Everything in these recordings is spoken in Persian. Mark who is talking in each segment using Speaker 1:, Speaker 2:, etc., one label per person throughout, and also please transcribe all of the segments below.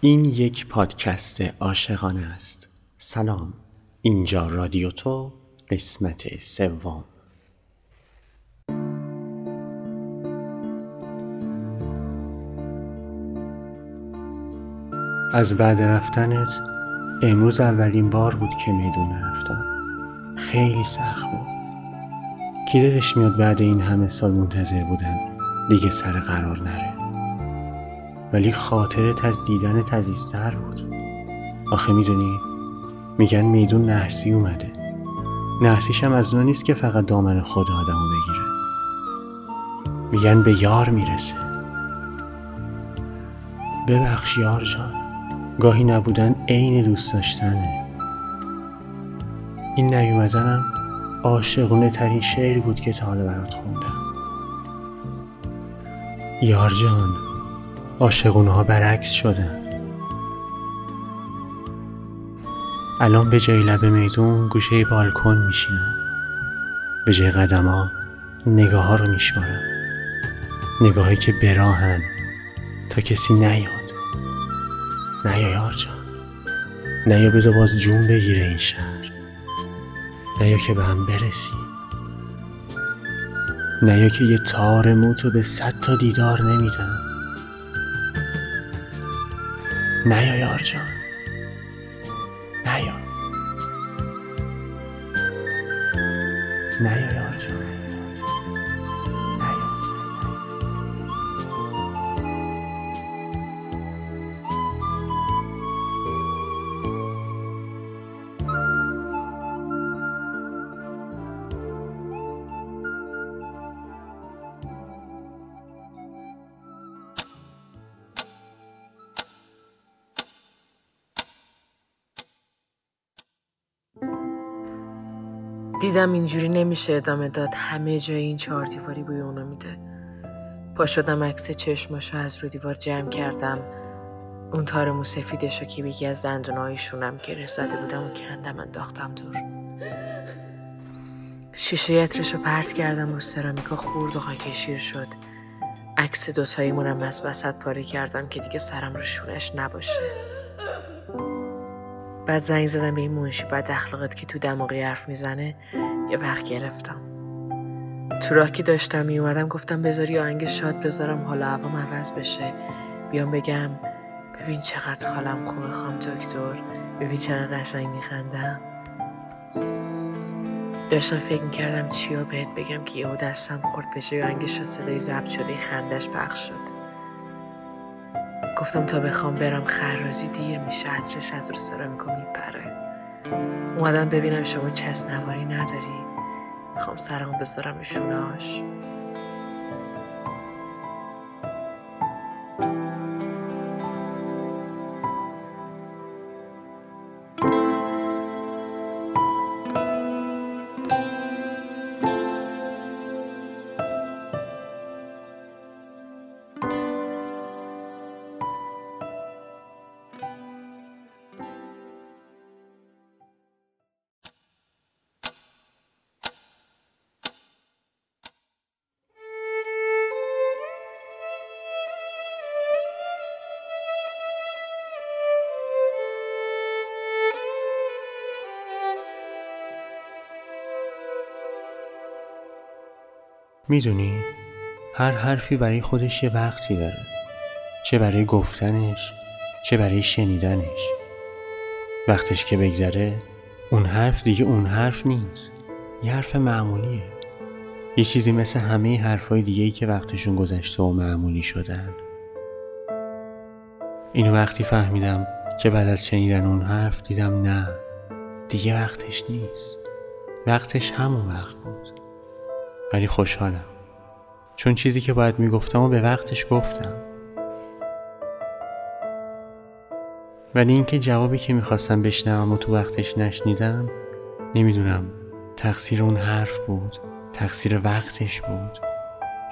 Speaker 1: این یک پادکست عاشقانه است. سلام. اینجا رادیو تو قسمت سوم. از بعد رفتنت امروز اولین بار بود که میدون رفتم. خیلی سخت بود. کی دلش میاد بعد این همه سال منتظر بودن؟ دیگه سر قرار نره. ولی خاطرت از دیدن عزیزتر بود. آخه می‌دونی میگن میدون نحسی اومده. نحسیش هم از اون نیست که فقط دامن خود آدمو بگیره. میگن به یار می‌رسه. ببخش یار جان گاهی نبودن عین دوست داشتنه. این نیومدنم عاشقونه ترین شعری بود که تا حالا برات خوندم. یار جان عاشقونه ها برعکس شدن الان به جای لب میدون گوشه بالکن میشینم به جای قدم ها نگاه ها رو میشمارم نگاهی که براهن تا کسی نیاد. نیا یار جان نیا بذار باز جون بگیره این شهر. نیا که به هم برسیم نیا که یه تار موتو به صد تا دیدار نمیدم نیا یار جان. نیا. نیا یار.
Speaker 2: دیدم اینجوری نمیشه ادامه داد. همه جای این چهار دیواری بوی اونو میده. پا شدم عکس چشماشو از رو دیوار جمع کردم. اون تار مو سفیدشو که بیگی از دندونای شونم گره زده بودم و کندم انداختم دور. شیشه عطرشو پرت کردم رو سرامیکا خورد و خاک شیر شد. عکس دوتاییمونم از وسط پاره کردم که دیگه سرم رو شونش نباشه. بعد زنگ زدم به این منشی بعد اخلاقت که تو دماغی حرف می‌زنه یه وقت گرفتم. تو راه که داشتم میومدم گفتم بذاری آهنگ شاد بذارم حالا هوام عوض بشه. بیام بگم ببین چقدر حالم خوبه خام دکتر. ببین چقدر قشنگ میخندم. داشتم فکر می‌کردم چیا بهت بگم که یهو دستم خورد به جای آهنگ شد صدای ضبط شده خندش پخش شد. گفتم تا بخوام برم خرازی دیر میشه عطرش از رو سرامیکو میپره. اومدم ببینم شما چسنواری نداری. می‌خوام سرمو بذارم شوناش
Speaker 1: می‌دونی هر حرفی برای خودش یه وقتی داره. چه برای گفتنش چه برای شنیدنش. وقتش که بگذره اون حرف دیگه اون حرف نیست. یه حرف معمولیه. یه چیزی مثل همه حرفای دیگه ای که وقتشون گذشته و معمولی شدن. اینو وقتی فهمیدم که بعد از شنیدن اون حرف دیدم نه دیگه وقتش نیست. وقتش همون وقت بود. ولی خوشحالم. چون چیزی که باید می‌گفتم و به وقتش گفتم. ولی اینکه جوابی که می‌خواستم بشنوم و تو وقتش نشنیدم نمی‌دونم تقصیر اون حرف بود تقصیر وقتش بود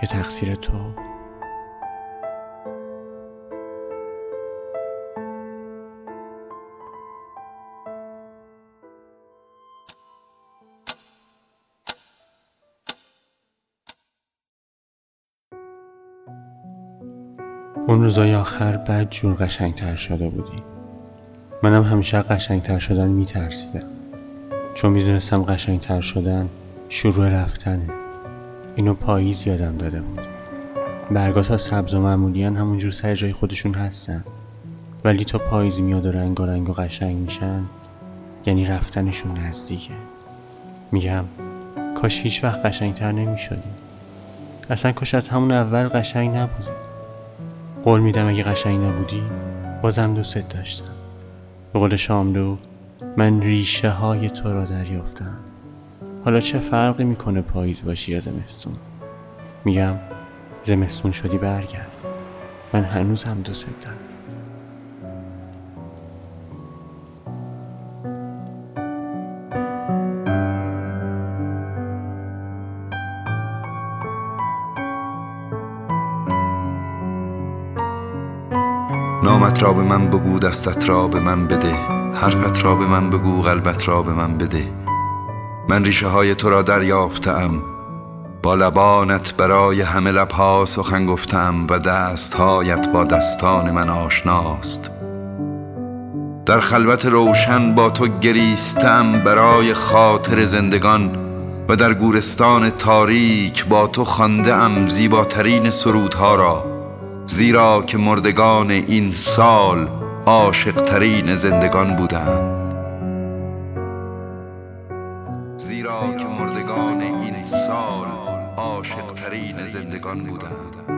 Speaker 1: یا تقصیر تو. اون روزای آخر بد جور قشنگتر شده بودی منم همیشه قشنگتر شدن میترسیدم. چون می‌دونستم قشنگتر شدن شروع رفتنه اینو پاییز یادم داده بود. برگات ها سبز و معمولیان همونجور سر جای خودشون هستن. ولی تا پاییز میاد و رنگ و رنگ و قشنگ میشن یعنی رفتنشون نزدیکه. میگم کاش هیچ وقت قشنگتر نمی‌شدیم. اصلا کاش از همون اول قشنگ نبودی قول میدم اگه قشنگ نبودی بازم دوست داشتم. به قول شاملو من ریشه های تو را دریافتم. حالا چه فرقی می‌کنه پاییز باشی یا زمستون؟ میگم زمستون شدی برگرد. من هنوز هم دوست دارم.
Speaker 3: نامت را به من بگو دستت را به من بده. حرفت را به من بگو قلبت را به من بده. من ریشه های تو را دریافتم. با لبانت برای همه لبها سخن گفتم و دستهایت با دستان من آشناست. در خلوت روشن با تو گریستم برای خاطر زندگان و در گورستان تاریک با تو خانده ام زیباترین سرودها را. زیرا که مردگان این سال عاشقترین زندگان بودند. زیرا که مردگان این سال عاشقترین زندگان بودند.